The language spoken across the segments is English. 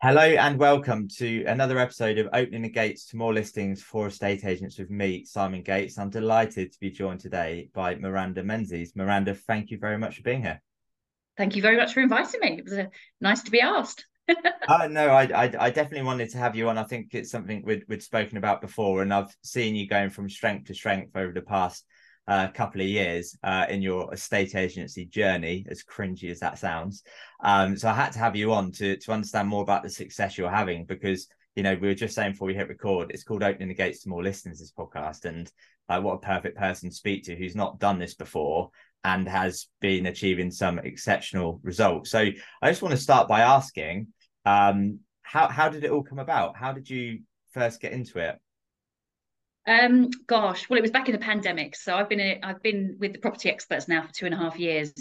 Hello and welcome to another episode of Opening the Gates to More Listings for Estate Agents with me, Simon Gates. I'm delighted to be joined today by Miranda Menzies. Miranda, thank you very much for being here. Thank you very much for inviting me. It was uh, nice to be asked. uh, no, I, I, I definitely wanted to have you on. I think it's something we'd, we'd spoken about before, and I've seen you going from strength to strength over the past uh, couple of years uh, in your estate agency journey, as cringy as that sounds. Um, so I had to have you on to to understand more about the success you're having because you know we were just saying before we hit record, it's called opening the gates to more listings. This podcast, and like what a perfect person to speak to who's not done this before and has been achieving some exceptional results. So I just want to start by asking, um, how how did it all come about? How did you first get into it? Um, gosh, well, it was back in the pandemic. So I've been I've been with the property experts now for two and a half years.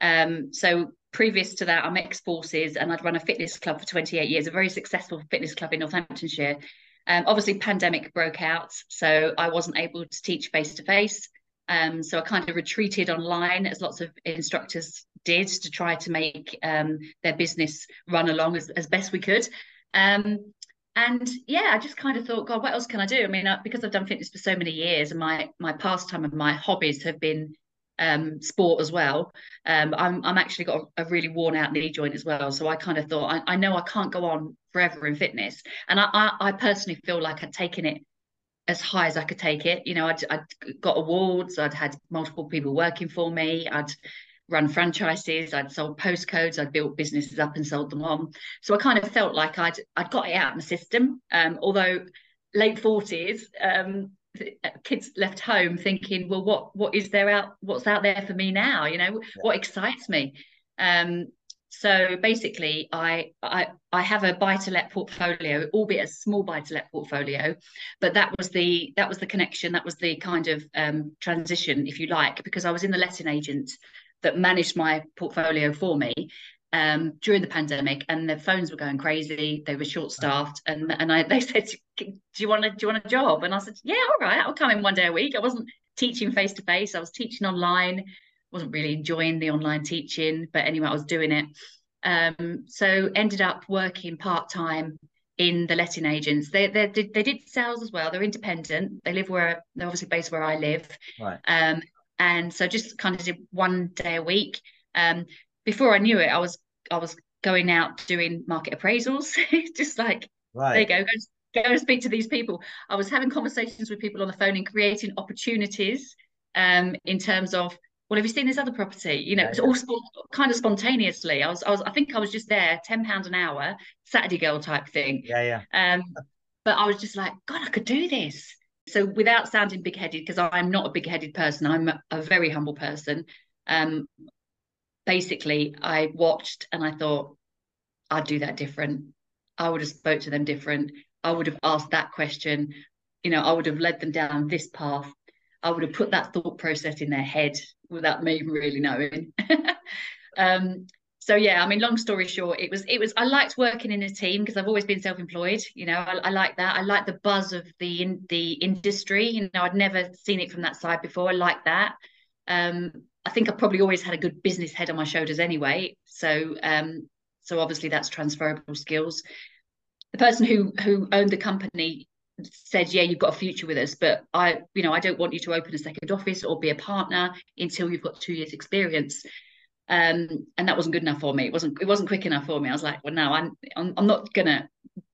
Um, so previous to that, I'm ex forces and I'd run a fitness club for 28 years, a very successful fitness club in Northamptonshire. Um, obviously, pandemic broke out, so I wasn't able to teach face to face. so I kind of retreated online, as lots of instructors did, to try to make um, their business run along as, as best we could. Um, and yeah, I just kind of thought, God, what else can I do? I mean, uh, because I've done fitness for so many years, and my my pastime and my hobbies have been um, sport as well. Um, I'm I'm actually got a, a, really worn out knee joint as well, so I kind of thought I, I know I can't go on forever in fitness, and I, I, I personally feel like I'd taken it as high as I could take it. You know, I'd, I'd got awards, I'd had multiple people working for me, I'd run franchises, I'd sold postcodes, I'd built businesses up and sold them on. So I kind of felt like I'd I'd got it out of my system. Um, although late forties, um, kids left home thinking, well, what what is there out? What's out there for me now? You know, yeah. what excites me? Um, so basically, I I I have a buy to let portfolio, albeit a small buy to let portfolio, but that was the that was the connection, that was the kind of um, transition, if you like, because I was in the letting agent that managed my portfolio for me um, during the pandemic, and the phones were going crazy. They were short staffed, and and I they said, "Do you want a do you want a job?" And I said, "Yeah, all right, I'll come in one day a week." I wasn't teaching face to face; I was teaching online. wasn't really enjoying the online teaching, but anyway, I was doing it. Um, so ended up working part time in the letting agents. They they did they did sales as well. They're independent. They live where they're obviously based where I live. Right. Um, and so just kind of did one day a week. Um, before I knew it, I was I was going out doing market appraisals, just like right. there you go, go, go and speak to these people. I was having conversations with people on the phone and creating opportunities um, in terms of well, have you seen this other property? You know, yeah, it was yeah. all sp- kind of spontaneously. I was, I was, I think I was just there, ten pounds an hour, Saturday girl type thing. Yeah, yeah. Um, but I was just like, God, I could do this. So without sounding big-headed, because I'm not a big-headed person, I'm a, a very humble person. Um, basically, I watched and I thought, I'd do that different. I would have spoke to them different. I would have asked that question. You know, I would have led them down this path. I would have put that thought process in their head without me even really knowing. um, so yeah i mean long story short it was it was i liked working in a team because i've always been self-employed you know i, I like that. I like the buzz of the in the industry you know i'd never seen it from that side before. I like that. Um i think i probably always had a good business head on my shoulders anyway. So um so obviously that's transferable skills. The person who who owned the company said yeah you've got a future with us but i you know i don't want you to open a second office or be a partner until you've got two years experience um, and that wasn't good enough for me. It wasn't it wasn't quick enough for me. I was like, well, no, I'm I'm, I'm not gonna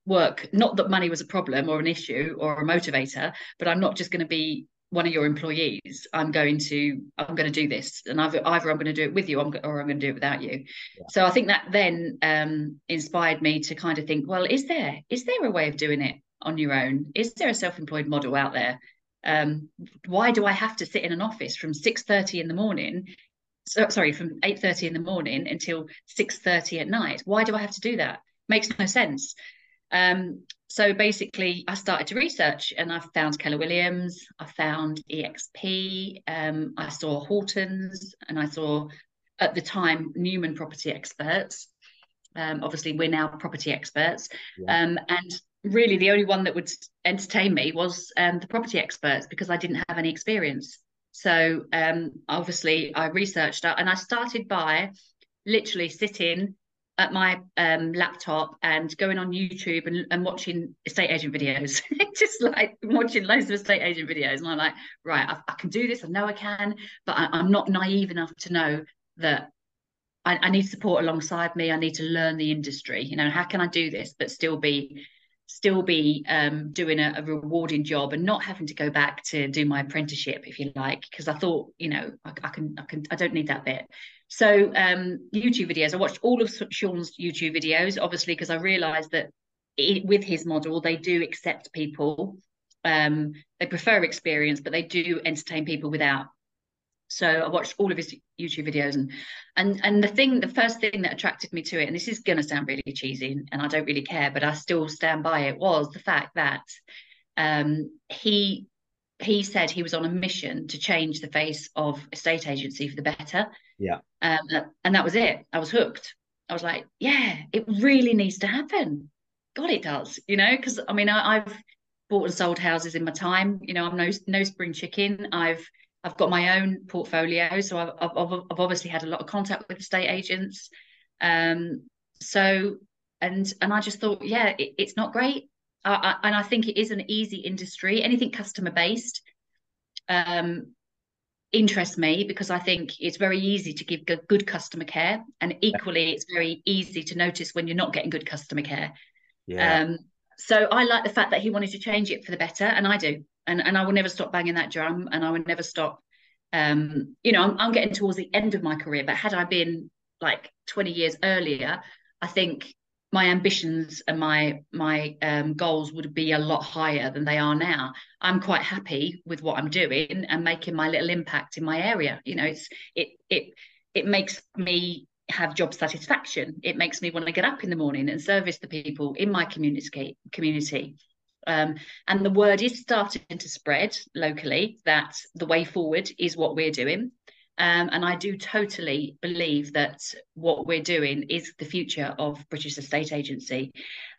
work. Not that money was a problem or an issue or a motivator, but I'm not just going to be one of your employees. I'm going to I'm going to do this, and either either I'm going to do it with you, or I'm, going to do it without you. Yeah. So I think that then um, inspired me to kind of think, well, is there is there a way of doing it on your own? Is there a self-employed model out there? Um, why do I have to sit in an office from 6:30 in the morning so, sorry, from 8.30 in the morning until 6.30 at night. Why do I have to do that? Makes no sense. Um, so basically, I started to research and I found Keller Williams, I found EXP, um, I saw Hortons, and I saw at the time Newman Property Experts. Um, obviously, we're now property experts. Yeah. Um, and really, the only one that would entertain me was um, the property experts because I didn't have any experience. So um, obviously, I researched and I started by literally sitting at my um, laptop and going on YouTube and, and watching estate agent videos, just like watching loads of estate agent videos. And I'm like, right, I, I can do this. I know I can, but I, am not naive enough to know that I, I, need support alongside me. I need to learn the industry. You know, how can I do this but still be still be um, doing a, a, rewarding job and not having to go back to do my apprenticeship, if you like, because I thought, you know, I, I, can, I can, I don't need that bit. So um, YouTube videos, I watched all of Sean's YouTube videos, obviously, because I realised that it, with his model, they do accept people. Um, they prefer experience, but they do entertain people without so I watched all of his YouTube videos and and and the thing, the first thing that attracted me to it, and this is gonna sound really cheesy and I don't really care, but I still stand by it, was the fact that um, he he said he was on a mission to change the face of estate agency for the better. Yeah. Um, and that was it. I was hooked. I was like, yeah, it really needs to happen. God, it does, you know, because I mean, I, have bought and sold houses in my time. You know, I'm no no spring chicken. I've I've got my own portfolio, so I've, I've, I've obviously had a lot of contact with estate agents. Um, so and and I just thought, yeah, it, it's not great, I, I, and I think it is an easy industry. Anything customer based um, interests me because I think it's very easy to give good, good customer care, and equally, it's very easy to notice when you're not getting good customer care. Yeah. Um, so I like the fact that he wanted to change it for the better, and I do and and I will never stop banging that drum, and I will never stop. Um, you know, I'm, I'm getting towards the end of my career, but had I been like 20 years earlier, I think my ambitions and my my um, goals would be a lot higher than they are now. I'm quite happy with what I'm doing and making my little impact in my area. You know, it's it it it makes me have job satisfaction. It makes me want to get up in the morning and service the people in my community community. Um, and the word is starting to spread locally that the way forward is what we're doing. Um, and I do totally believe that what we're doing is the future of British estate agency.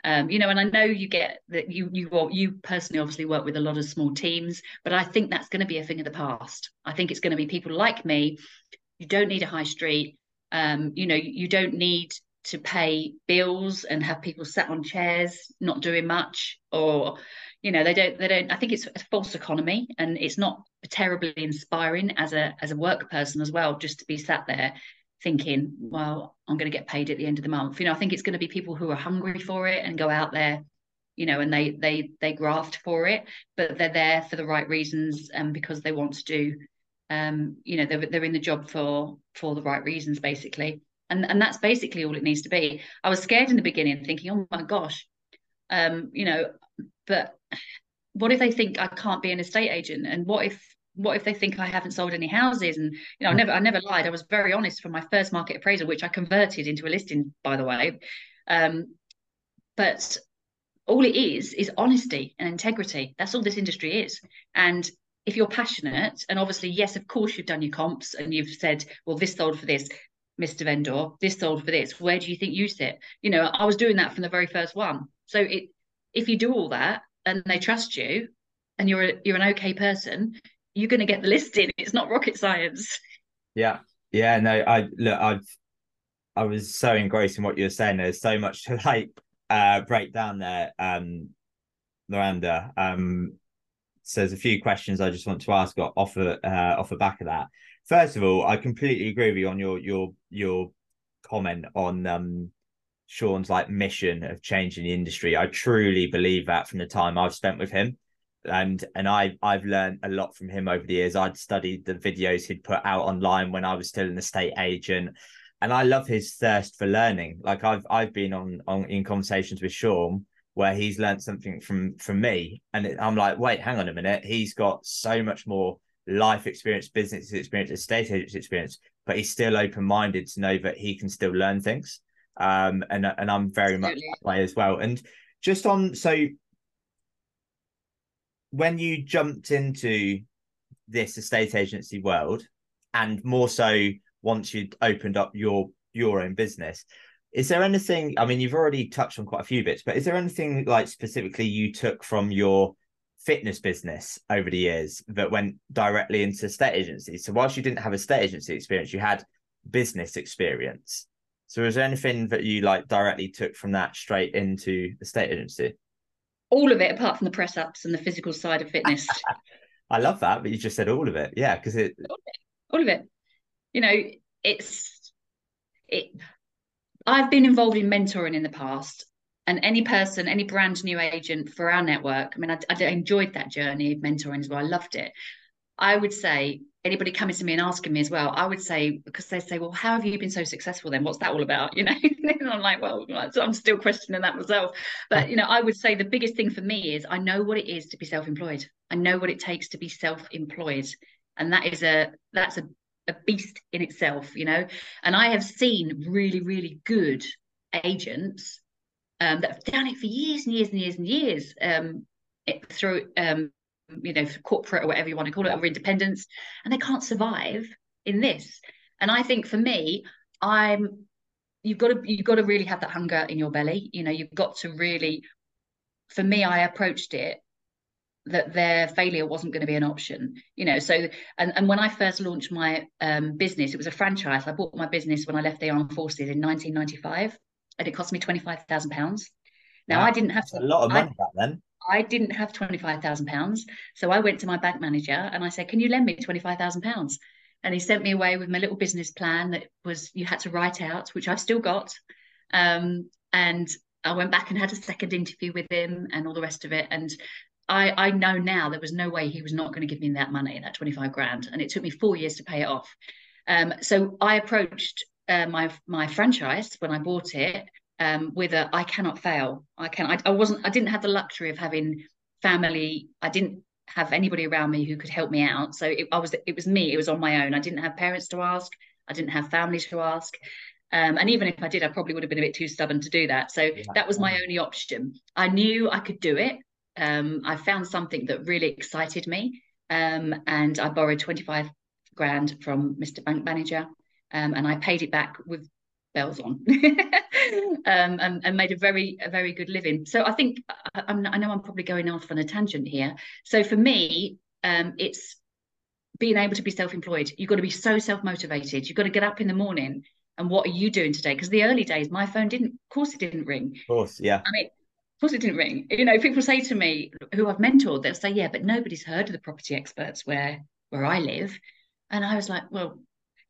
Um, you know, and I know you get that you you you personally obviously work with a lot of small teams, but I think that's going to be a thing of the past. I think it's going to be people like me. You don't need a high street. Um, you know, you don't need to pay bills and have people sat on chairs not doing much or you know they don't they don't i think it's a false economy and it's not terribly inspiring as a as a work person as well just to be sat there thinking well i'm going to get paid at the end of the month. You know i think it's going to be people who are hungry for it and go out there you know and they they they graft for it but they're there for the right reasons and because they want to do um you know they're, they're in the job for for the right reasons basically and and that's basically all it needs to be. I was scared in the beginning thinking oh my gosh. Um you know but what if they think i can't be an estate agent? And what if what if they think i haven't sold any houses? And you know i never i never lied. I was very honest from my first market appraisal which i converted into a listing by the way. Um but all it is is honesty and integrity. That's all this industry is. And if you're passionate and obviously yes of course you've done your comps and you've said well this sold for this Mr. Vendor, this sold for this. Where do you think you sit? You know, I was doing that from the very first one. So it if you do all that and they trust you and you're a, you're an okay person, you're going to get the listing. It's not rocket science. Yeah. Yeah, no, I look I've I was so engrossed in what you were saying. There's so much to like uh break down there, um, Miranda. Um so there's a few questions I just want to ask off the uh, off the back of that. First of all, I completely agree with you on your your your comment on um Sean's like mission of changing the industry. I truly believe that from the time I've spent with him. And and I I've learned a lot from him over the years. I'd studied the videos he'd put out online when I was still an estate agent. And I love his thirst for learning. Like I've I've been on on in conversations with Sean where he's learned something from from me and i'm like wait hang on a minute he's got so much more life experience, business experience, estate agent experience, but he's still open minded to know that he can still learn things. Um, and and I'm very Absolutely. much that way as well. And just on so when you jumped into this estate agency world, and more so once you'd opened up your your own business, is there anything? I mean, you've already touched on quite a few bits, but is there anything like specifically you took from your fitness business over the years that went directly into state agency. So whilst you didn't have a state agency experience, you had business experience. So was there anything that you like directly took from that straight into the state agency? All of it, apart from the press ups and the physical side of fitness. I love that, but you just said all of it. Yeah, because it all it. All of it. You know, it's it. I've been involved in mentoring in the past, and any person, any brand new agent for our network. I mean, I, I enjoyed that journey of mentoring as well. I loved it. I would say anybody coming to me and asking me as well, I would say because they say, "Well, how have you been so successful then? What's that all about?" You know, and I'm like, "Well, I'm still questioning that myself." But you know, I would say the biggest thing for me is I know what it is to be self-employed. I know what it takes to be self-employed, and that is a that's a a beast in itself, you know. And I have seen really, really good agents um, that have done it for years and years and years and years um, it, through um, you know, corporate or whatever you want to call it, or independence, and they can't survive in this. And I think for me, I'm you've got to you've got to really have that hunger in your belly. You know, you've got to really. For me, I approached it that their failure wasn't going to be an option you know so and, and when i first launched my um, business it was a franchise i bought my business when i left the armed forces in 1995 and it cost me 25000 pounds now wow. i didn't have to, a lot of money I, back then I didn't have £25,000. So I went to my bank manager and I said, Can you lend me £25,000? And he sent me away with my little business plan that was you had to write out, which I've still got. Um, and I went back and had a second interview with him and all the rest of it. And I, I know now there was no way he was not going to give me that money, that 25 grand. And it took me four years to pay it off. Um, so I approached uh, my my franchise when I bought it um, with a I cannot fail. I can. I, I wasn't. I didn't have the luxury of having family. I didn't have anybody around me who could help me out. So it, I was. It was me. It was on my own. I didn't have parents to ask. I didn't have family to ask. Um, and even if I did, I probably would have been a bit too stubborn to do that. So yeah. that was my only option. I knew I could do it. Um, I found something that really excited me, um, and I borrowed twenty five grand from Mr. Bank Manager, um, and I paid it back with bells on. Um, and, and, made a very a very good living. So i think I, I, know i'm probably going off on a tangent here. So for me um, it's being able to be self-employed. You've got to be so self-motivated. You've got to get up in the morning and what are you doing today? Because the early days my phone didn't of course it didn't ring. Of course yeah. I mean of course it didn't ring. You know people say to me who i've mentored they'll say yeah but nobody's heard of the property experts where where i live. And i was like well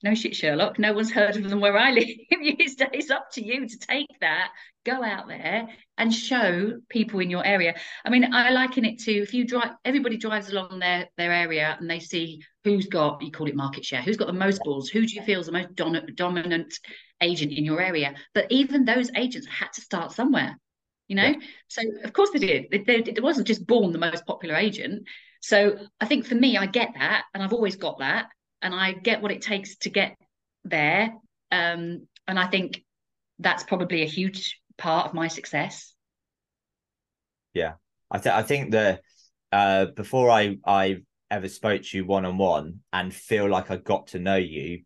no shit, Sherlock. No one's heard of them where I live. it's up to you to take that, go out there and show people in your area. I mean, I liken it to if you drive, everybody drives along their their area and they see who's got, you call it market share, who's got the most balls, who do you feel is the most don- dominant agent in your area? But even those agents had to start somewhere, you know? Yeah. So, of course they did. It, it wasn't just born the most popular agent. So, I think for me, I get that, and I've always got that and I get what it takes to get there. Um, and I think that's probably a huge part of my success. Yeah, I, th- I think that uh, before I I ever spoke to you one on one and feel like I got to know you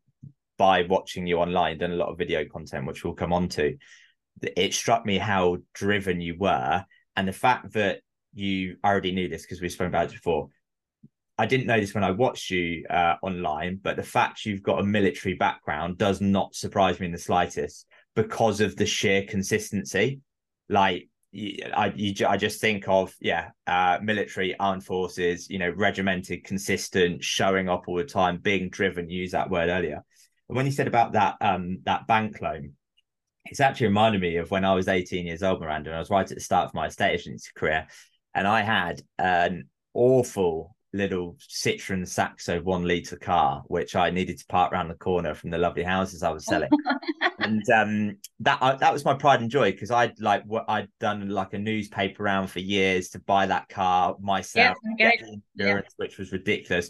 by watching you online, done a lot of video content, which we'll come on to. It struck me how driven you were, and the fact that you already knew this because we've spoken about it before I didn't know this when I watched you uh, online, but the fact you've got a military background does not surprise me in the slightest because of the sheer consistency. Like, I, you, I just think of yeah, uh, military, armed forces, you know, regimented, consistent, showing up all the time, being driven. use that word earlier. And when you said about that um, that bank loan, it's actually reminded me of when I was 18 years old, Miranda, and I was right at the start of my estate agency career, and I had an awful little Citroen Saxo one liter car, which I needed to park around the corner from the lovely houses I was selling. and um, that uh, that was my pride and joy because I'd like what I'd done like a newspaper round for years to buy that car myself, yeah, insurance, yeah. which was ridiculous.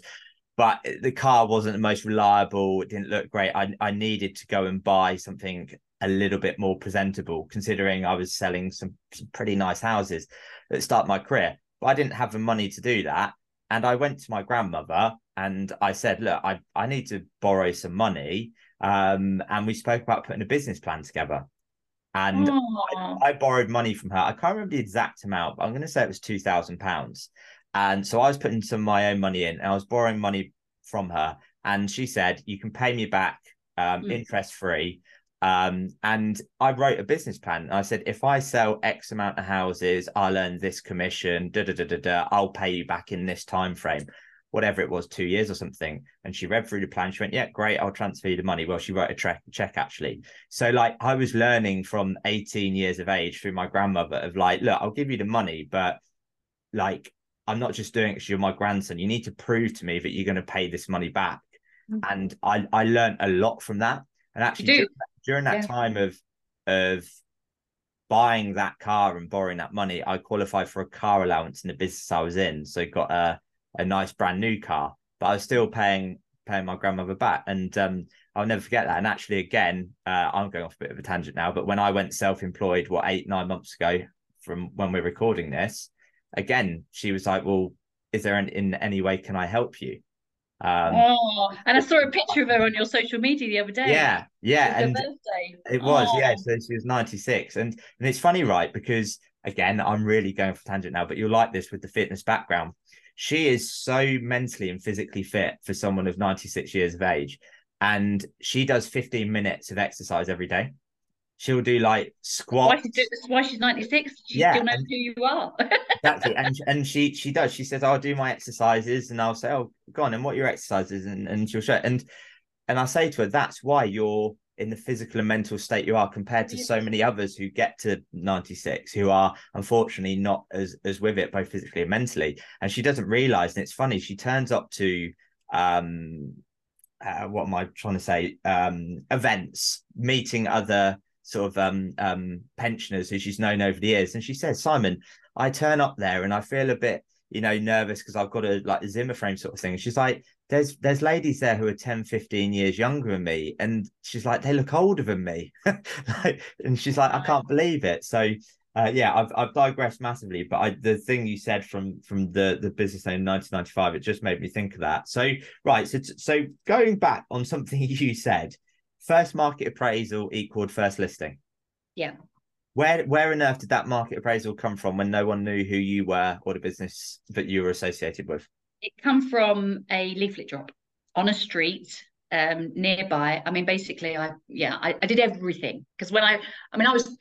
But the car wasn't the most reliable. It didn't look great. I, I needed to go and buy something a little bit more presentable, considering I was selling some, some pretty nice houses at the start of my career. But I didn't have the money to do that. And I went to my grandmother and I said, look, I, I need to borrow some money. Um, and we spoke about putting a business plan together. And I, I, borrowed money from her. I can't remember the exact amount, but I'm going to say it was two thousand pounds. And so I was putting some of my own money in, and I was borrowing money from her. And she said, "You can pay me back um, mm. interest free, Um, and I wrote a business plan. I said, if I sell X amount of houses, I'll earn this commission. Da da da da da. I'll pay you back in this time frame, whatever it was, two years or something. And she read through the plan. She went, "Yeah, great. I'll transfer you the money." Well, she wrote a check, check actually. So like, I was learning from 18 years of age through my grandmother of like, look, I'll give you the money, but like, I'm not just doing it because you're my grandson. You need to prove to me that you're going to pay this money back. Mm-hmm. And I I learned a lot from that. And actually, during that yeah. time of of buying that car and borrowing that money, I qualified for a car allowance in the business I was in. So got a, a nice brand new car, but I was still paying paying my grandmother back. And um, I'll never forget that. And actually, again, uh, I'm going off a bit of a tangent now, but when I went self employed, what, eight, nine months ago from when we're recording this, again, she was like, Well, is there an, in any way can I help you? Um, oh, and I saw a picture of her on your social media the other day. Yeah, yeah, and it was oh. yeah. So she was ninety six, and and it's funny, right? Because again, I'm really going for tangent now, but you'll like this with the fitness background. She is so mentally and physically fit for someone of ninety six years of age, and she does fifteen minutes of exercise every day she'll do like squats. Why, she why she's 96. She yeah, still knows and, who you are. exactly. And and she she does. She says, I'll do my exercises and I'll say, Oh, go on, and what are your exercises? And and she'll show It. and and I say to her, that's why you're in the physical and mental state you are compared to so many others who get to 96 who are unfortunately not as as with it both physically and mentally and she doesn't realize and it's funny she turns up to um uh, what am I trying to say? Um, events, meeting other sort of um, um, pensioners who she's known over the years. And she says, Simon, I turn up there and I feel a bit, you know, nervous because I've got a like a Zimmer frame sort of thing. And she's like, there's there's ladies there who are 10, 15 years younger than me. And she's like, they look older than me. like, and she's like, I can't believe it. So uh, yeah, I've I've digressed massively, but I, the thing you said from from the the business name 1995, it just made me think of that. So right, so so going back on something you said, first market appraisal equaled first listing. Yeah. Where where on earth did that market appraisal come from when no one knew who you were or the business that you were associated with? It come from a leaflet drop on a street um, nearby. I mean, basically, I yeah, I, I did everything because when I, I mean, I was,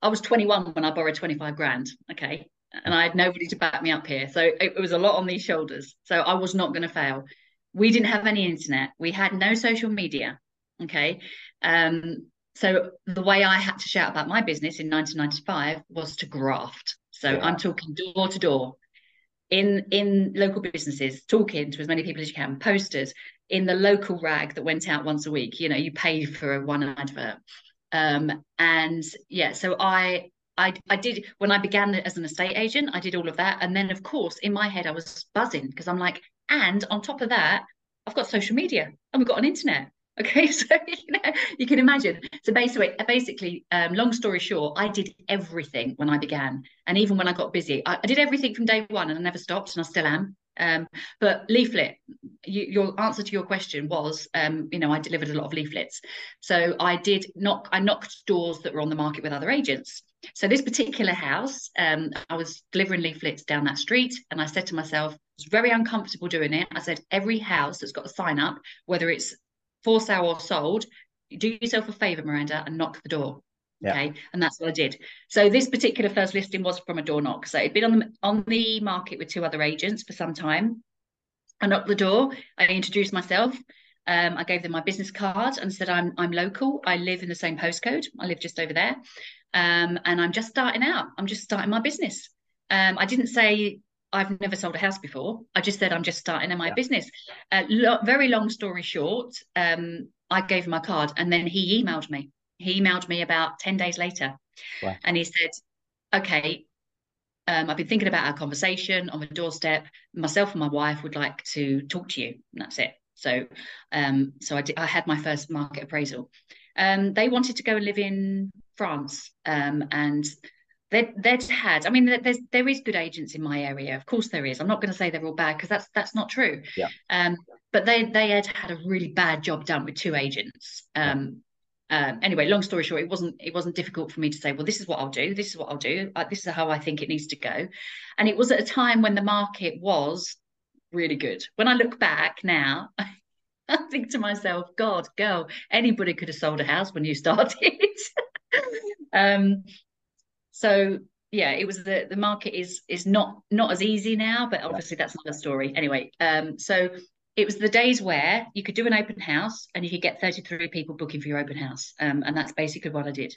I was 21 when I borrowed 25 grand. Okay, and I had nobody to back me up here, so it, it was a lot on these shoulders. So I was not going to fail. We didn't have any internet. We had no social media. Okay. Um, so the way I had to shout about my business in 1995 was to graft. So yeah. I'm talking door to door in in local businesses, talking to as many people as you can, posters in the local rag that went out once a week. You know, you paid for a one advert. Um, and yeah, so I I, I did when I began as an estate agent, I did all of that. And then of course in my head I was buzzing because I'm like, and on top of that, I've got social media and we've got an internet. Okay, so you, know, you can imagine. So basically, basically, um, long story short, I did everything when I began, and even when I got busy, I, I did everything from day one, and I never stopped, and I still am. Um, but leaflet, you, your answer to your question was, um, you know, I delivered a lot of leaflets. So I did knock, I knocked doors that were on the market with other agents. So this particular house, um, I was delivering leaflets down that street, and I said to myself, I was very uncomfortable doing it. I said, every house that's got a sign up, whether it's for sale or sold, do yourself a favor, Miranda, and knock the door. Okay, and that's what I did. So this particular first listing was from a door knock. So it'd been on the on the market with two other agents for some time. I knocked the door. I introduced myself. Um, I gave them my business card and said I'm I'm local. I live in the same postcode. I live just over there, um, and I'm just starting out. I'm just starting my business. Um, I didn't say I've never sold a house before. I just said I'm just starting in my yeah. business. Uh, lo- very long story short, um, I gave him my card and then he emailed me. He emailed me about 10 days later wow. and he said, Okay, um, I've been thinking about our conversation on the doorstep. Myself and my wife would like to talk to you. And that's it. So, um, so I, did, I had my first market appraisal. Um, they wanted to go and live in France, um, and they'd had i mean there's there is good agents in my area. Of course there is. I'm not going to say they're all bad because that's that's not true. Yeah. Um but they they had had a really bad job done with two agents. Um um, anyway, long story short, it wasn't it wasn't difficult for me to say, well, this is what I'll do, this is what I'll do, uh, this is how I think it needs to go, and it was at a time when the market was really good. When I look back now, I think to myself, God, girl, anybody could have sold a house when you started. um, so yeah, it was the the market is is not not as easy now, but obviously that's another story. Anyway, um, so it was the days where you could do an open house and you could get 33 people booking for your open house. Um, and that's basically what I did.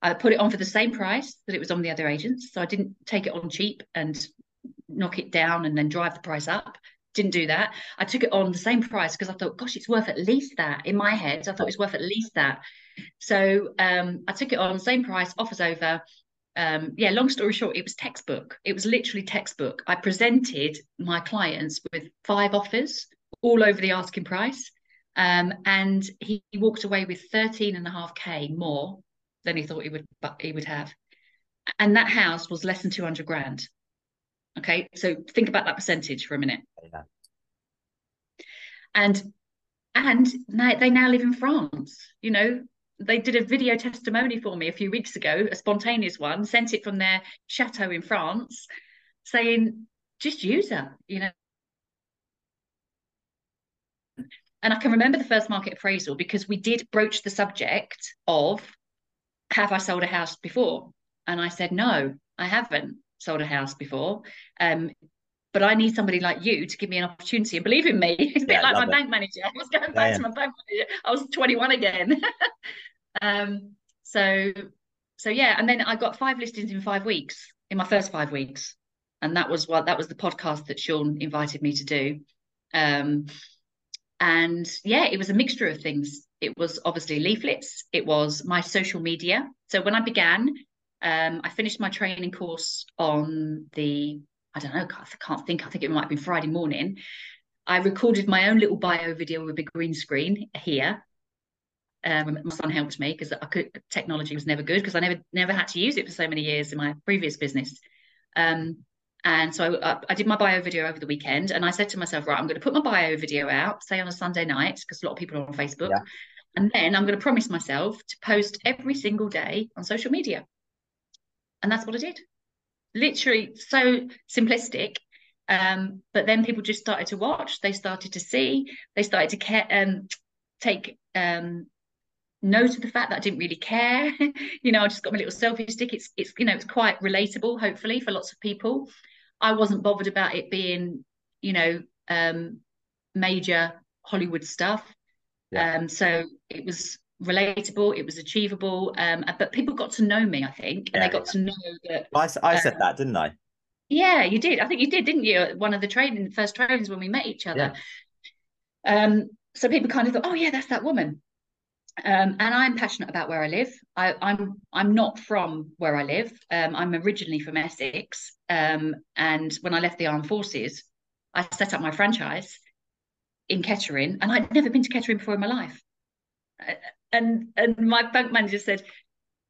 I put it on for the same price that it was on the other agents. So I didn't take it on cheap and knock it down and then drive the price up. Didn't do that. I took it on the same price because I thought, gosh, it's worth at least that. In my head, I thought it was worth at least that. So um, I took it on, same price, offers over um, yeah, long story short, it was textbook. It was literally textbook. I presented my clients with five offers all over the asking price. Um, and he, he, walked away with 13 and a half K more than he thought he would but he would have. And that house was less than 200 grand. Okay, so think about that percentage for a minute. Yeah. And and now they now live in France. You know, they did a video testimony for me a few weeks ago, a spontaneous one, sent it from their chateau in France, saying, just use her, you know. And I can remember the first market appraisal because we did broach the subject of have I sold a house before? And I said, no, I haven't sold a house before. Um, but I need somebody like you to give me an opportunity and believe in me. It's a bit yeah, like my it. bank manager. I was going back yeah, to my bank manager. I was 21 again. um, so so yeah, and then I got five listings in five weeks, in my first five weeks. And that was what that was the podcast that Sean invited me to do. Um, and yeah, it was a mixture of things. It was obviously leaflets, it was my social media. So when I began, um, I finished my training course on the I don't know, I can't think. I think it might have been Friday morning. I recorded my own little bio video with a green screen here. Um, my son helped me because I could technology was never good because I never never had to use it for so many years in my previous business. Um, and so I, I, did my bio video over the weekend, and I said to myself, right, I'm going to put my bio video out, say on a Sunday night, because a lot of people are on Facebook, yeah. and then I'm going to promise myself to post every single day on social media, and that's what I did literally so simplistic um, but then people just started to watch they started to see they started to care um, take um, note of the fact that I didn't really care. You know I just got my little selfie stick. It's it's you know it's quite relatable hopefully for lots of people. I wasn't bothered about it being you know um, major Hollywood stuff. Yeah. um, so it was relatable it was achievable um, but people got to know me i think and yeah, they got yeah. to know that i, I said uh, that didn't i yeah you did i think you did didn't you one of the training first trainings when we met each other yeah. um so people kind of thought oh yeah that's that woman um, and I'm passionate about where I live. I, am I'm, I'm not from where I live. Um, I'm originally from Essex, um, and when I left the armed forces, I set up my franchise in Kettering, and I'd never been to Kettering before in my life. Uh, and and my bank manager said,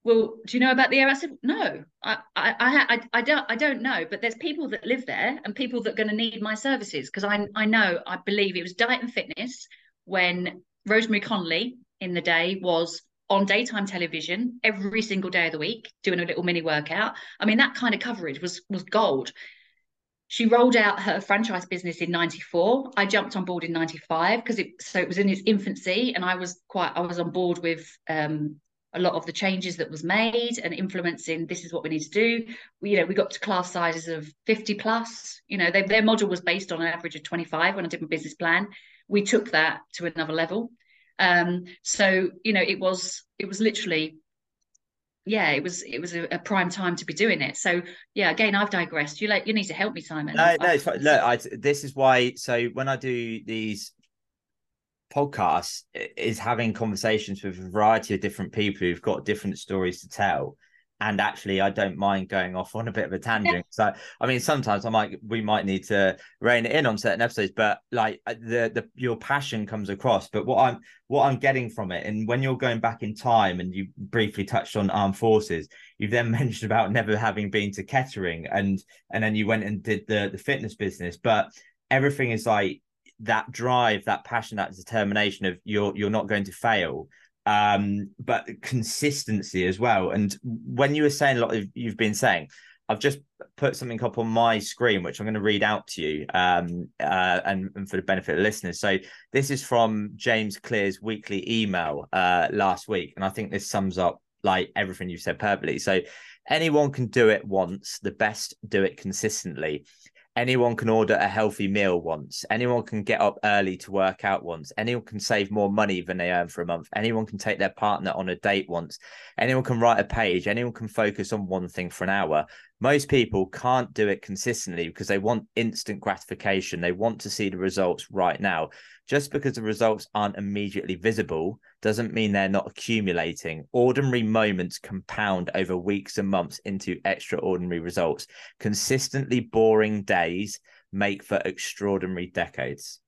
"Well, do you know about the area?" I said, "No, I I I, I don't I don't know, but there's people that live there and people that are going to need my services because I I know I believe it was diet and fitness when Rosemary Conley in the day was on daytime television every single day of the week doing a little mini workout. I mean that kind of coverage was was gold she rolled out her franchise business in 94 i jumped on board in 95 because it so it was in its infancy and i was quite i was on board with um, a lot of the changes that was made and influencing this is what we need to do. We, you know we got to class sizes of 50 plus you know they, their model was based on an average of 25 when i did my business plan. We took that to another level. Um, so you know it was it was literally yeah, it was it was a, a, prime time to be doing it. So yeah, again, I've digressed. You like you need to help me, Simon. No, no, it's fine. look, I, this is why. So when I do these podcasts, is having conversations with a variety of different people who've got different stories to tell, and actually i don't mind going off on a bit of a tangent so i mean sometimes i might we might need to rein it in on certain episodes but like uh, the the your passion comes across. But what i'm what i'm getting from it and when you're going back in time and you briefly touched on armed forces you've then mentioned about never having been to kettering and and then you went and did the the fitness business. But everything is like that drive that passion that determination of you're you're not going to fail um, but consistency as well. And when you were saying a lot of you've been saying, I've just put something up on my screen, which I'm going to read out to you, um, uh, and, and for the benefit of the listeners. So this is from James Clear's weekly email uh, last week, and I think this sums up like everything you've said perfectly. So anyone can do it once. The best do it consistently. Anyone can order a healthy meal once. Anyone can get up early to work out once. Anyone can save more money than they earn for a month. Anyone can take their partner on a date once. Anyone can write a page. Anyone can focus on one thing for an hour. Most people can't do it consistently because they want instant gratification. They want to see the results right now. Just because the results aren't immediately visible doesn't mean they're not accumulating. Ordinary moments compound over weeks and months into extraordinary results. Consistently boring days make for extraordinary decades.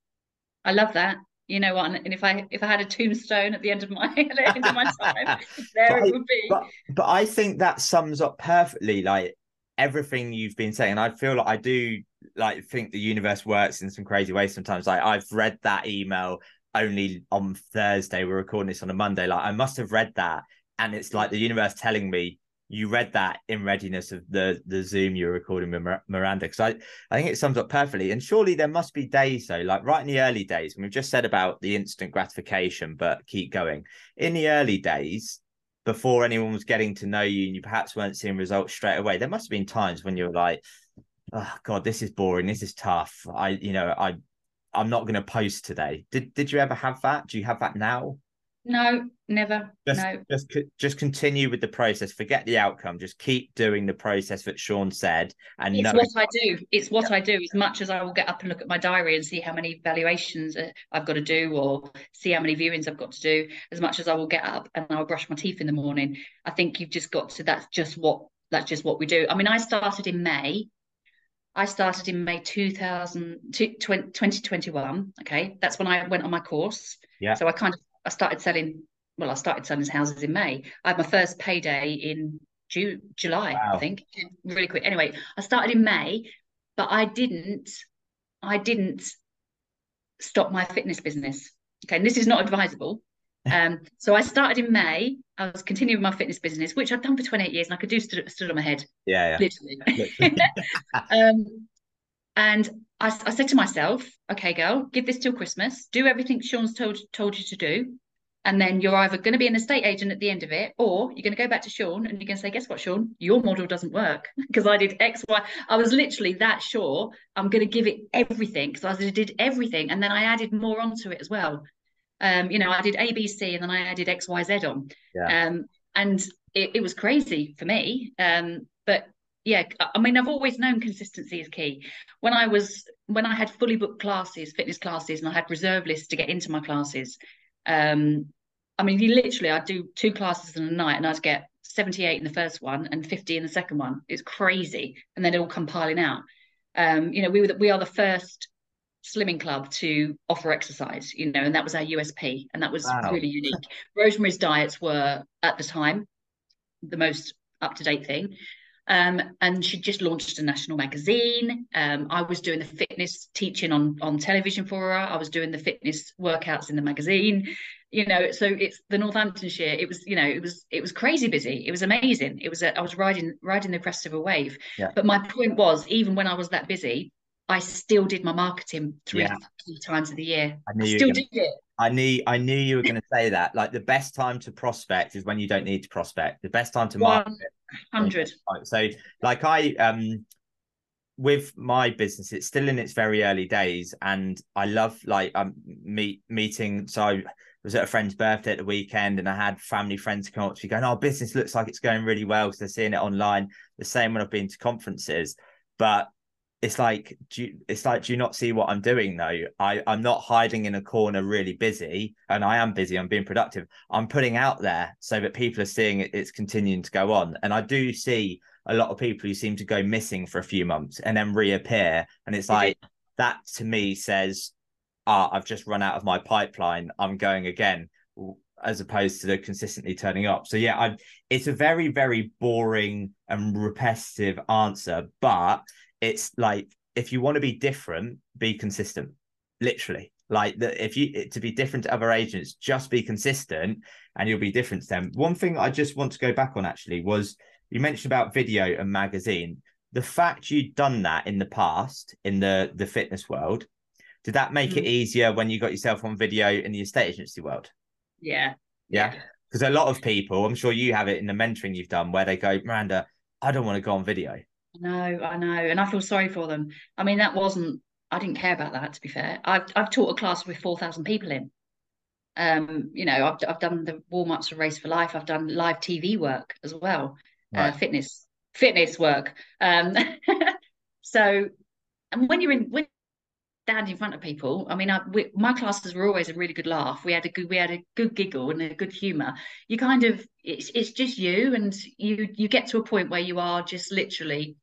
I love that. You know what? And if I if I had a tombstone at the end of my end of my time, there it would be. But, but I think that sums up perfectly like everything you've been saying. I feel like I do like think the universe works in some crazy ways sometimes. Like I've read that email only on Thursday. We're recording this on a Monday. Like I must have read that, and it's like the universe telling me you read that in readiness of the the Zoom you're recording with Miranda. Because I I think it sums up perfectly. And surely there must be days though, like right in the early days, and we've just said about the instant gratification, but keep going. In the early days, before anyone was getting to know you, and you perhaps weren't seeing results straight away, there must have been times when you were like oh god this is boring. This is tough. I you know i i'm not going to post today. Did did you ever have that? Do you have that now no never just, no just just continue with the process forget the outcome just keep doing the process that sean said and it's know- what i do it's what yeah. i do as much as i will get up and look at my diary and see how many valuations uh, i've got to do or see how many viewings i've got to do as much as i will get up and i'll brush my teeth in the morning i think you've just got to that's just what that's just what we do i mean i started in may I started in May 2000, 2021. Okay. That's when I went on my course. Yeah. So I kind of, I started selling, well, I started selling houses in May. I had my first payday in June, July, wow. I think, really quick. Anyway, I started in May, but I didn't, I didn't stop my fitness business. Okay. And this is not advisable. Um, so I started in May. I was continuing my fitness business, which I've done for 28 years, and I could do stood, stood on my head. Yeah, yeah. literally. um, and I, I, said to myself, "Okay, girl, give this till Christmas. Do everything Sean's told told you to do, and then you're either going to be an estate agent at the end of it, or you're going to go back to Sean and you're going to say, guess what, Sean, your model doesn't work because I did X, Y. I was literally that sure I'm going to give it everything because I did everything, and then I added more onto it as well um, you know, I did ABC and then I added XYZ on. Yeah. Um, and it, it was crazy for me. Um, but yeah, I mean, I've always known consistency is key. When I was when I had fully booked classes, fitness classes, and I had reserve lists to get into my classes. Um, I mean, you literally, I'd do two classes in a night, and I'd get 78 in the first one and 50 in the second one. It's crazy, and then it all come piling out. Um, you know, we were the, we are the first slimming club to offer exercise, you know, and that was our USP, and that was wow. really unique. Rosemary's diets were at the time the most up to date thing. Um, and she just launched a national magazine. Um, I was doing the fitness teaching on on television for her. I was doing the fitness workouts in the magazine. You know, so it's the Northamptonshire. It was, you know, it was it was crazy busy. It was amazing. It was a, I was riding riding the crest of a wave. Yeah. But my point was, even when I was that busy, I still did my marketing three, yeah. times of the year. I, I still did it. I knew I knew you were going to say that. Like the best time to prospect is when you don't need to prospect. The best time to market. Hundred. So, like I um, with my business, it's still in its very early days, and I love like um meet meeting. So I was at a friend's birthday at the weekend, and I had family friends come up to me going, "Oh, business looks like it's going really well," because they're seeing it online. The same when I've been to conferences, but it's like do you, it's like do you not see what i'm doing though? I i'm not hiding in a corner really busy and i am busy i'm being productive. I'm putting out there so that people are seeing it, it's continuing to go on. And i do see a lot of people who seem to go missing for a few months and then reappear. And it's like that to me says ah i've just run out of my pipeline. I'm going again as opposed to the consistently turning up. So yeah i it's a very very boring and repetitive answer but it's like if you want to be different, be consistent. Literally, like that. If you to be different to other agents, just be consistent, and you'll be different to them. One thing I just want to go back on actually was you mentioned about video and magazine. The fact you'd done that in the past in the the fitness world, did that make mm. it easier when you got yourself on video in the estate agency world? Yeah. Yeah. Because a lot of people, I'm sure you have it in the mentoring you've done, where they go, Miranda, I don't want to go on video. No, I know, and I feel sorry for them. I mean, that wasn't. I didn't care about that. To be fair, I've I've taught a class with four thousand people in. Um, you know, I've I've done the warm ups for Race for Life. I've done live TV work as well, uh, right. uh, fitness fitness work. Um, so, and when you're in when stand in front of people. I mean, I, we, my classes were always a really good laugh. We had a good, we had a good giggle and a good humour. You kind of, it's it's just you, and you you get to a point where you are just literally,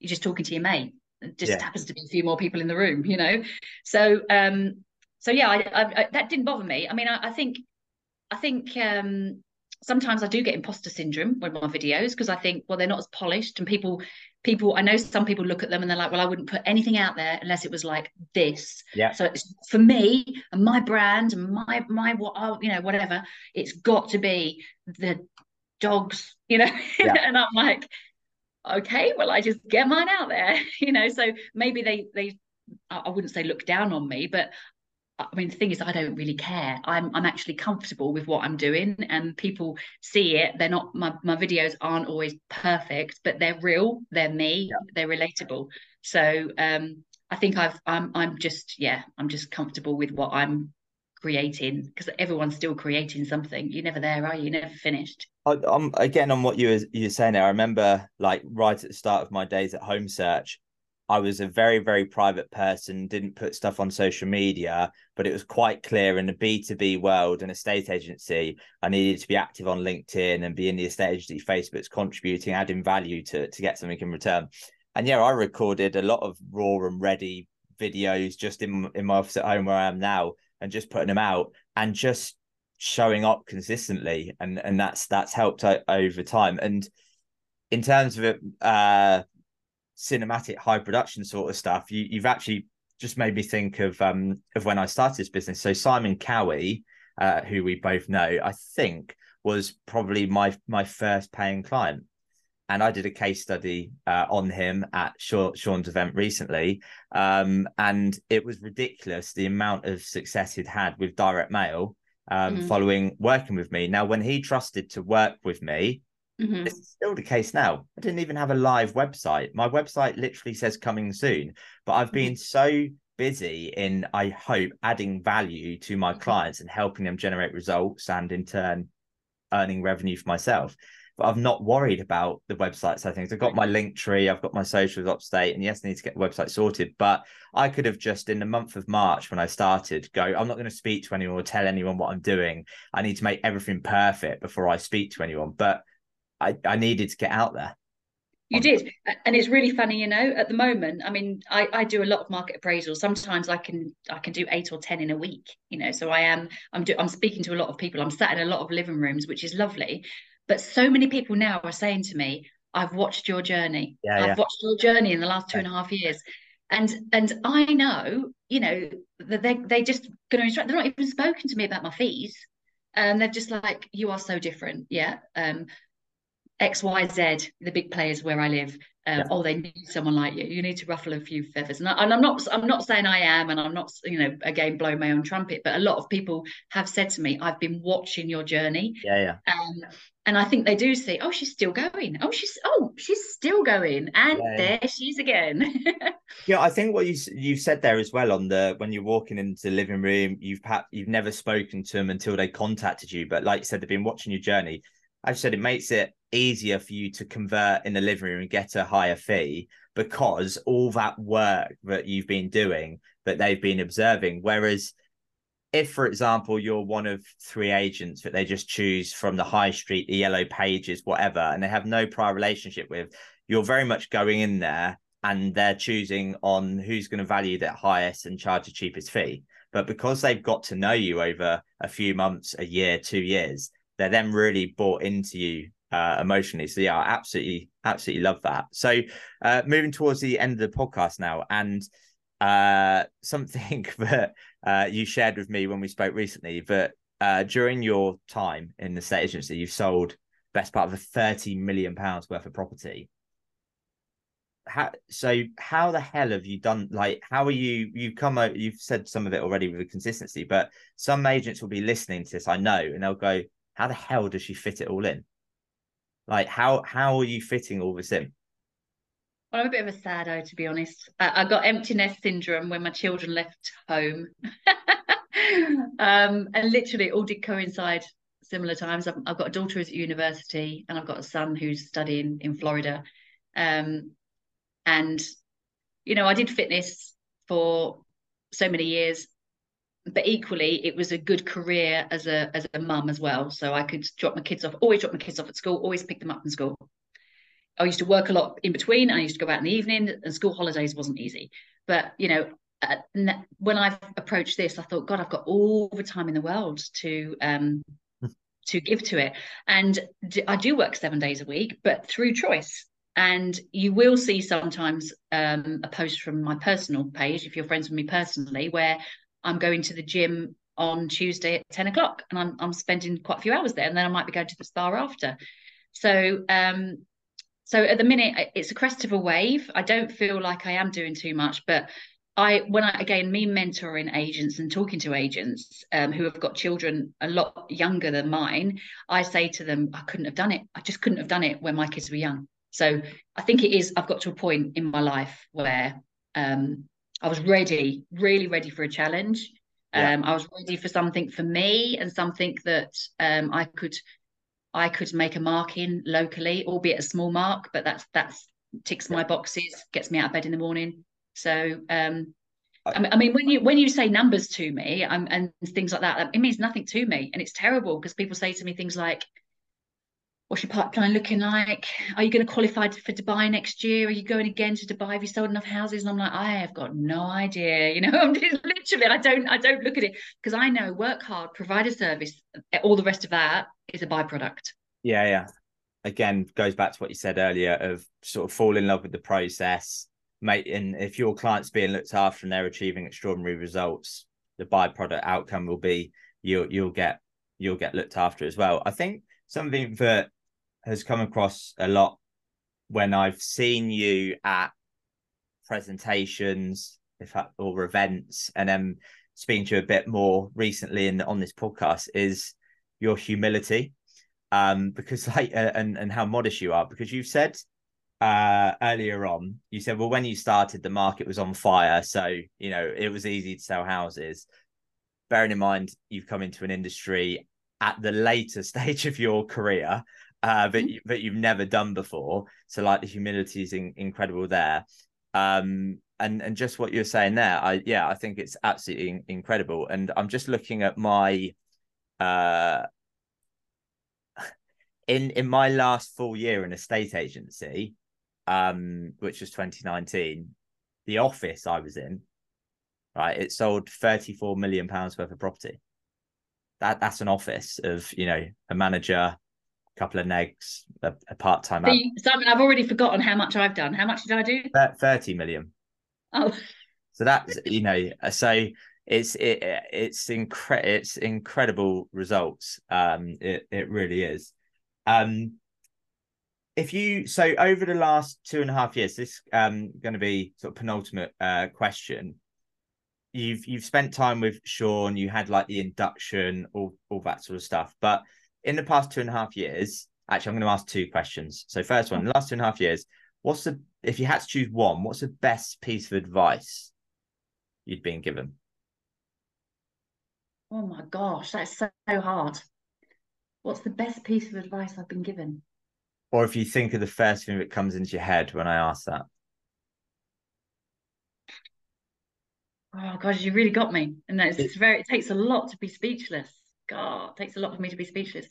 you're just talking to your mate. It just yeah. happens to be a few more people in the room, you know. So, um, so yeah, I, I, I that didn't bother me. I mean, I, I think, I think, um, sometimes I do get imposter syndrome with my videos because I think, well, they're not as polished, and people people i know some people look at them and they're like well i wouldn't put anything out there unless it was like this yeah so it's for me and my brand and my my what you know whatever it's got to be the dogs you know yeah. and i'm like okay well i just get mine out there you know so maybe they they i wouldn't say look down on me but I mean, the thing is, I don't really care. I'm I'm actually comfortable with what I'm doing, and people see it. They're not my my videos aren't always perfect, but they're real. They're me. Yeah. They're relatable. So um, I think I've I'm I'm just yeah I'm just comfortable with what I'm creating because everyone's still creating something. You're never there, are you? You're never finished. I'm again on what you were you were saying there. I remember like right at the start of my days at Home Search, I was a very, very private person, didn't put stuff on social media, but it was quite clear in the B2B world and estate agency, I needed to be active on LinkedIn and be in the estate agency Facebook's contributing, adding value to, to get something in return. And yeah, I recorded a lot of raw and ready videos just in, in my office at home where I am now and just putting them out and just showing up consistently. And, and that's, that's helped over time. And in terms of it, uh, cinematic high production sort of stuff, you, you've actually just made me think of um of when I started this business. So Simon Cowie, uh, who we both know, I think was probably my my first paying client. And I did a case study uh, on him at Sean's event recently. Um, and it was ridiculous the amount of success he'd had with direct mail um, mm-hmm. following working with me. Now, when he trusted to work with me, Mm-hmm. It's still the case now. I didn't even have a live website. My website literally says coming soon, but I've been mm-hmm. so busy in, I hope, adding value to my mm-hmm. clients and helping them generate results and in turn earning revenue for myself. But I've not worried about the website side things. I've got my Linktree, I've got my socials up state, and yes, I need to get the website sorted. But I could have just in the month of March when I started, go, I'm not going to speak to anyone or tell anyone what I'm doing. I need to make everything perfect before I speak to anyone. But I, I needed to get out there. You did. And it's really funny, you know, at the moment, I mean, I, I do a lot of market appraisals. Sometimes I can I can do eight or ten in a week, you know. So I am I'm do, I'm speaking to a lot of people. I'm sat in a lot of living rooms, which is lovely. But so many people now are saying to me, I've watched your journey. Yeah, I've yeah. watched your journey in the last two and a half years. And and I know, you know, that they they just gonna instruct, they're not even spoken to me about my fees. And they're just like, you are so different. Yeah. Um, XYZ, the big players where I live, uh, yeah. oh, they need someone like you. You need to ruffle a few feathers. And, I, am not, I'm not saying I am, and I'm not, you know, again, blow my own trumpet. But a lot of people have said to me, "I've been watching your journey." Yeah, yeah. Um, and I think they do see, oh, she's still going. Oh, she's, oh, she's still going, and yeah, there yeah. she is again. yeah, I think what you you said there as well on the when you're walking into the living room, you've perhaps you've never spoken to them until they contacted you, but like you said, they've been watching your journey. You said, it makes it easier for you to convert in the living room and get a higher fee because all that work that you've been doing that they've been observing. Whereas if, for example, you're one of three agents that they just choose from the high street, the yellow pages, whatever, and they have no prior relationship with, you're very much going in there and they're choosing on who's going to value that highest and charge the cheapest fee. But because they've got to know you over a few months, a year, two years, they're then really bought into you uh, emotionally. So yeah, I absolutely, absolutely love that. So uh, moving towards the end of the podcast now, and uh, something that uh, you shared with me when we spoke recently that uh, during your time in the estate agency, you've sold best part of a 30 million pounds worth of property how so how the hell have you done like how are you you've come out you've said some of it already with the consistency but some agents will be listening to this i know and they'll go how the hell does she fit it all in like how how are you fitting all this in well, I'm a bit of a saddo, to be honest. I, I got empty nest syndrome when my children left home, um, and literally all did coincide similar times. I've, I've, got a daughter who's at university, and I've got a son who's studying in Florida. Um, and you know, I did fitness for so many years, but equally, it was a good career as a as a mum as well. So I could drop my kids off, always drop my kids off at school, always pick them up from school. I used to work a lot in between. I used to go out in the evening, and school holidays wasn't easy. But you know, uh, when I approached this, I thought, God, I've got all the time in the world to um, to give to it, and I do work seven days a week, but through choice. And you will see sometimes um, a post from my personal page, if you're friends with me personally, where I'm going to the gym on Tuesday at 10 o'clock and I'm, I'm spending quite a few hours there. And then I might be going to the spa after. So um, so at the minute, it's a crest of a wave. I don't feel like I am doing too much, but I, when I again, me mentoring agents and talking to agents um, who have got children a lot younger than mine, I say to them, I couldn't have done it. I just couldn't have done it when my kids were young. So I think it is. I've got to a point in my life where um, I was ready, really ready for a challenge. Yeah. Um, I was ready for something for me and something that um, I could I could make a mark in locally, albeit a small mark, but that's that's ticks my boxes, gets me out of bed in the morning. So um, I mean, when you when you say numbers to me and things like that, it means nothing to me, and it's terrible because people say to me things like, "What's your pipeline looking like? Are you going to qualify for Dubai next year? Are you going again to Dubai? Have you sold enough houses?" And I'm like, I have got no idea. You know, I'm just, literally, I don't, I don't look at it because I know work hard, provide a service, eh, all the rest of that is a byproduct. Yeah, yeah. Again, goes back to what you said earlier of sort of fall in love with the process, mate. And if your client's being looked after and they're achieving extraordinary results, the byproduct outcome will be you'll you'll get you'll get looked after as well. I think something that has come across a lot when I've seen you at presentations, if or events, and then speaking to you a bit more recently in on this podcast is your humility. Um because like uh, and and how modest you are. Because you've said uh earlier on you said well when you started the market was on fire so you know it was easy to sell houses. Bearing in mind you've come into an industry at the later stage of your career uh but mm-hmm. but you've never done before. So like the humility is in, incredible there. Um and and just what you're saying there i yeah i think it's absolutely in, incredible. And i'm just looking at my uh in in my last full year in estate agency um which was 2019 the office i was in right it sold 34 million pounds worth of property. That that's an office of you know a manager couple of negs a, a part-time simon i've already forgotten how much i've done how much did i do 30 million oh so that's you know so it's it it's incre- it's incredible results. Um, it it really is. Um, if you so over the last two and a half years, this um going to be sort of penultimate uh question. You've you've spent time with Sean. You had like the induction, all all that sort of stuff. But in the past two and a half years, actually, I'm going to ask two questions. So first one, the last two and a half years, what's the if you had to choose one, what's the best piece of advice you'd been given? Oh my gosh, that's so hard. What's the best piece of advice I've been given? Or if you think of the first thing that comes into your head when I ask that. Oh gosh, you really got me. And that's it's very it takes a lot to be speechless. God, it takes a lot for me to be speechless.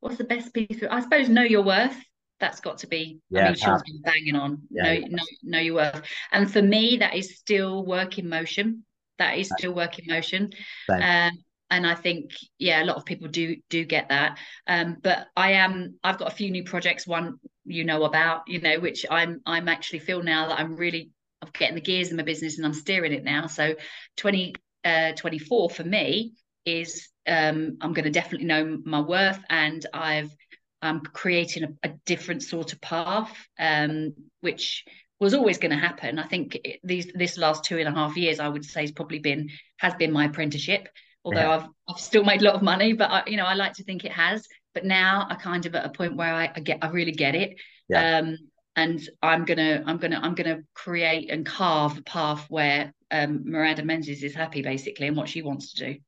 What's the best piece of I suppose know your worth. That's got to be yeah, I mean Sean's been banging on. Yeah, know, yeah. know know your worth. And for me, that is still work in motion. That is still work in motion. Um, and I think yeah, a lot of people do do get that. Um, but I am I've got a few new projects. One you know about, you know, which I'm I'm actually feel now that I'm really I'm getting the gears in my business and I'm steering it now. So 20 uh, 24 for me is um, I'm going to definitely know my worth and I've I'm creating a, a different sort of path, um, which was always going to happen. I think these this last two and a half years, I would say, has probably been has been my apprenticeship. Although yeah. I've I've still made a lot of money, but I, you know I like to think it has. But now I kind of at a point where I, I get I really get it. Yeah. Um, and I'm gonna I'm gonna I'm gonna create and carve a path where um, Miranda Menzies is happy basically and what she wants to do.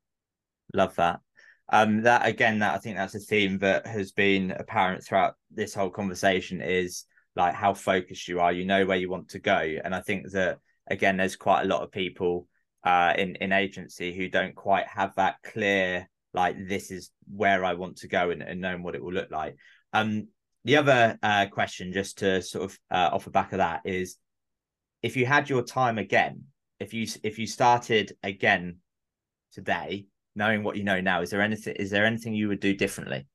Love that. Um, that again, that I think that's a theme that has been apparent throughout this whole conversation is like how focused you are. You know where you want to go, and I think that again, there's quite a lot of people uh, in in agency who don't quite have that clear like this is where I want to go and, and knowing what it will look like. Um, the other uh, question, just to sort of uh, off the back of that, is if you had your time again, if you if you started again today, knowing what you know now, is there anything is there anything you would do differently?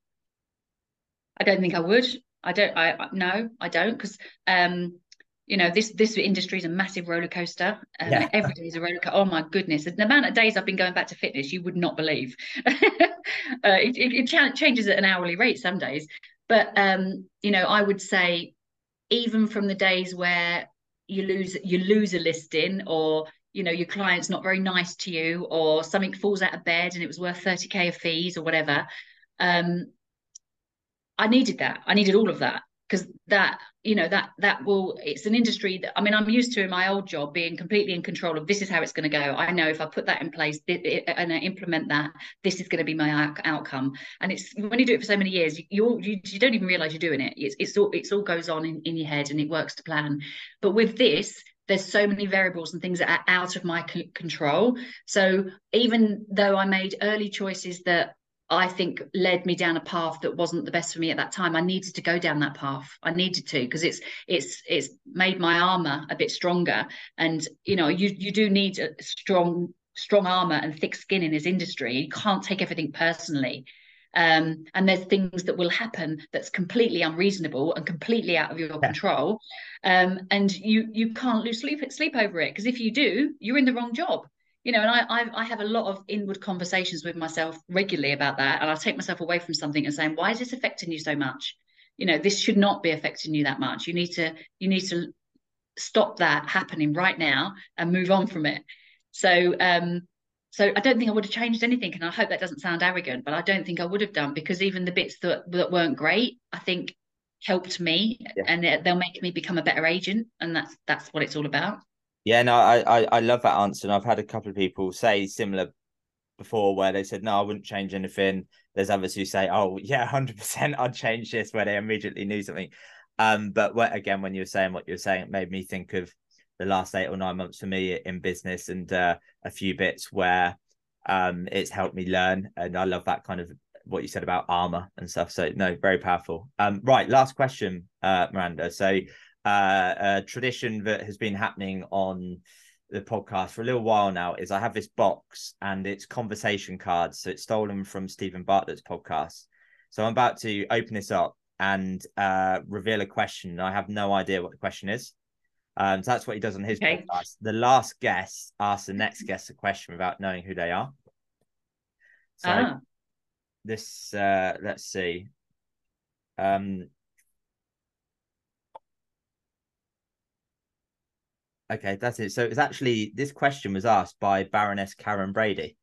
I don't think I would. I don't. I no, I don't because um, you know this this industry is a massive roller coaster. Um, yeah. Every day is a roller coaster. Oh my goodness, the amount of days I've been going back to fitness, you would not believe. uh, it, it, it changes at an hourly rate some days, but um, you know, I would say even from the days where you lose you lose a listing or you know your client's not very nice to you or something falls out of bed and it was worth 30k of fees or whatever um i needed that. I needed all of that because that you know that that will it's an industry that i mean i'm used to in my old job being completely in control of this is how it's going to go. I know if i put that in place and i implement that this is going to be my outcome. And it's when you do it for so many years you you, you don't even realize you're doing it. It's, it's all it's all goes on in, in your head and it works to plan. But with this there's so many variables and things that are out of my c- control so even though i made early choices that I think led me down a path that wasn't the best for me at that time. I needed to go down that path. I needed to because it's it's it's made my armor a bit stronger. And you know, you you do need a strong strong armor and thick skin in this industry. You can't take everything personally. Um, and there's things that will happen that's completely unreasonable and completely out of your yeah. control. Um, and you you can't lose sleep sleep over it because if you do, you're in the wrong job you know, and I, I, I have a lot of inward conversations with myself regularly about that, and I take myself away from something and saying, why is this affecting you so much? You know, this should not be affecting you that much. You need to you need to stop that happening right now and move on from it. So um so I don't think I would have changed anything, and I hope that doesn't sound arrogant, but I don't think I would have done because even the bits that that weren't great, I think helped me, yeah. and they'll make me become a better agent, and that's that's what it's all about. Yeah, no, I, I, I love that answer. And I've had a couple of people say similar before where they said, no, I wouldn't change anything. There's others who say, oh, yeah, 100% I'd change this where they immediately knew something. Um, but what, again, when you were saying what you were saying, it made me think of the last eight or nine months for me in business and uh, a few bits where um, it's helped me learn. And I love that kind of what you said about armor and stuff. So, no, very powerful. Um, right, last question, uh, Miranda. So, uh, a tradition that has been happening on the podcast for a little while now is I have this box and it's conversation cards. So it's stolen from Steven Bartlett's podcast. So I'm about to open this up and uh, reveal a question. I have no idea what the question is. Um, so that's what he does on his okay. podcast. The last guest asks the next guest a question without knowing who they are. So ah. this, uh, let's see. Um, Okay, that's it. So it's actually this question was asked by Baroness Karren Brady.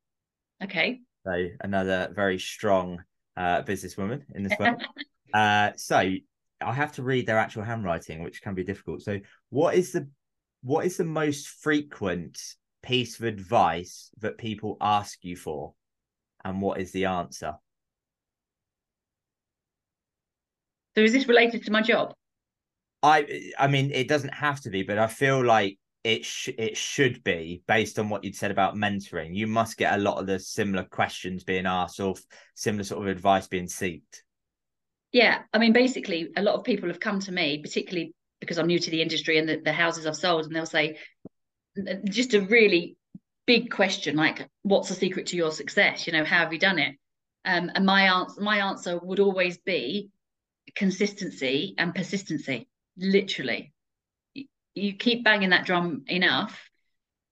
Okay. So another very strong uh, businesswoman in this world. uh, so I have to read their actual handwriting, which can be difficult. So what is the what is the most frequent piece of advice that people ask you for, and what is the answer? So is this related to my job? I I mean it doesn't have to be, but I feel like it sh- it should be based on what you'd said about mentoring. You must get a lot of the similar questions being asked or similar sort of advice being seeked. Yeah, I mean, basically, a lot of people have come to me, particularly because I'm new to the industry and the, the houses I've sold, and they'll say, just a really big question like, "What's the secret to your success? You know, how have you done it?" Um, and my answer, my answer would always be consistency and persistency literally you keep banging that drum enough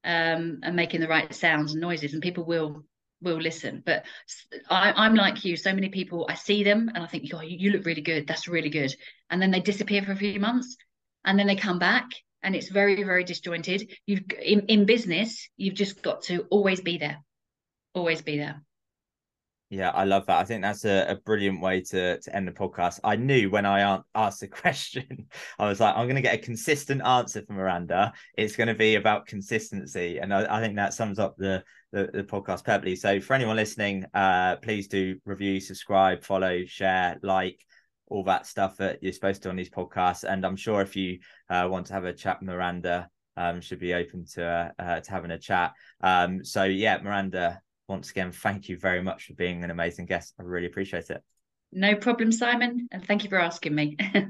um, and making the right sounds and noises and people will will listen. But I, am like you. So many people, I see them and I think, oh, you look really good. That's really good. And then they disappear for a few months, and then they come back, and it's very, very disjointed. You've in, in business, you've just got to always be there, always be there. Yeah, I love that. I think that's a, a brilliant way to, to end the podcast. I knew when I asked the question, I was like, I'm going to get a consistent answer from Miranda. It's going to be about consistency. And I, I think that sums up the, the, the, podcast perfectly. So for anyone listening, uh, please do review, subscribe, follow, share, like, all that stuff that you're supposed to on these podcasts. And I'm sure if you uh, want to have a chat Miranda, um, should be open to uh, to having a chat. Um, so yeah, Miranda, once again, thank you very much for being an amazing guest. I really appreciate it. No problem, Simon. And thank you for asking me.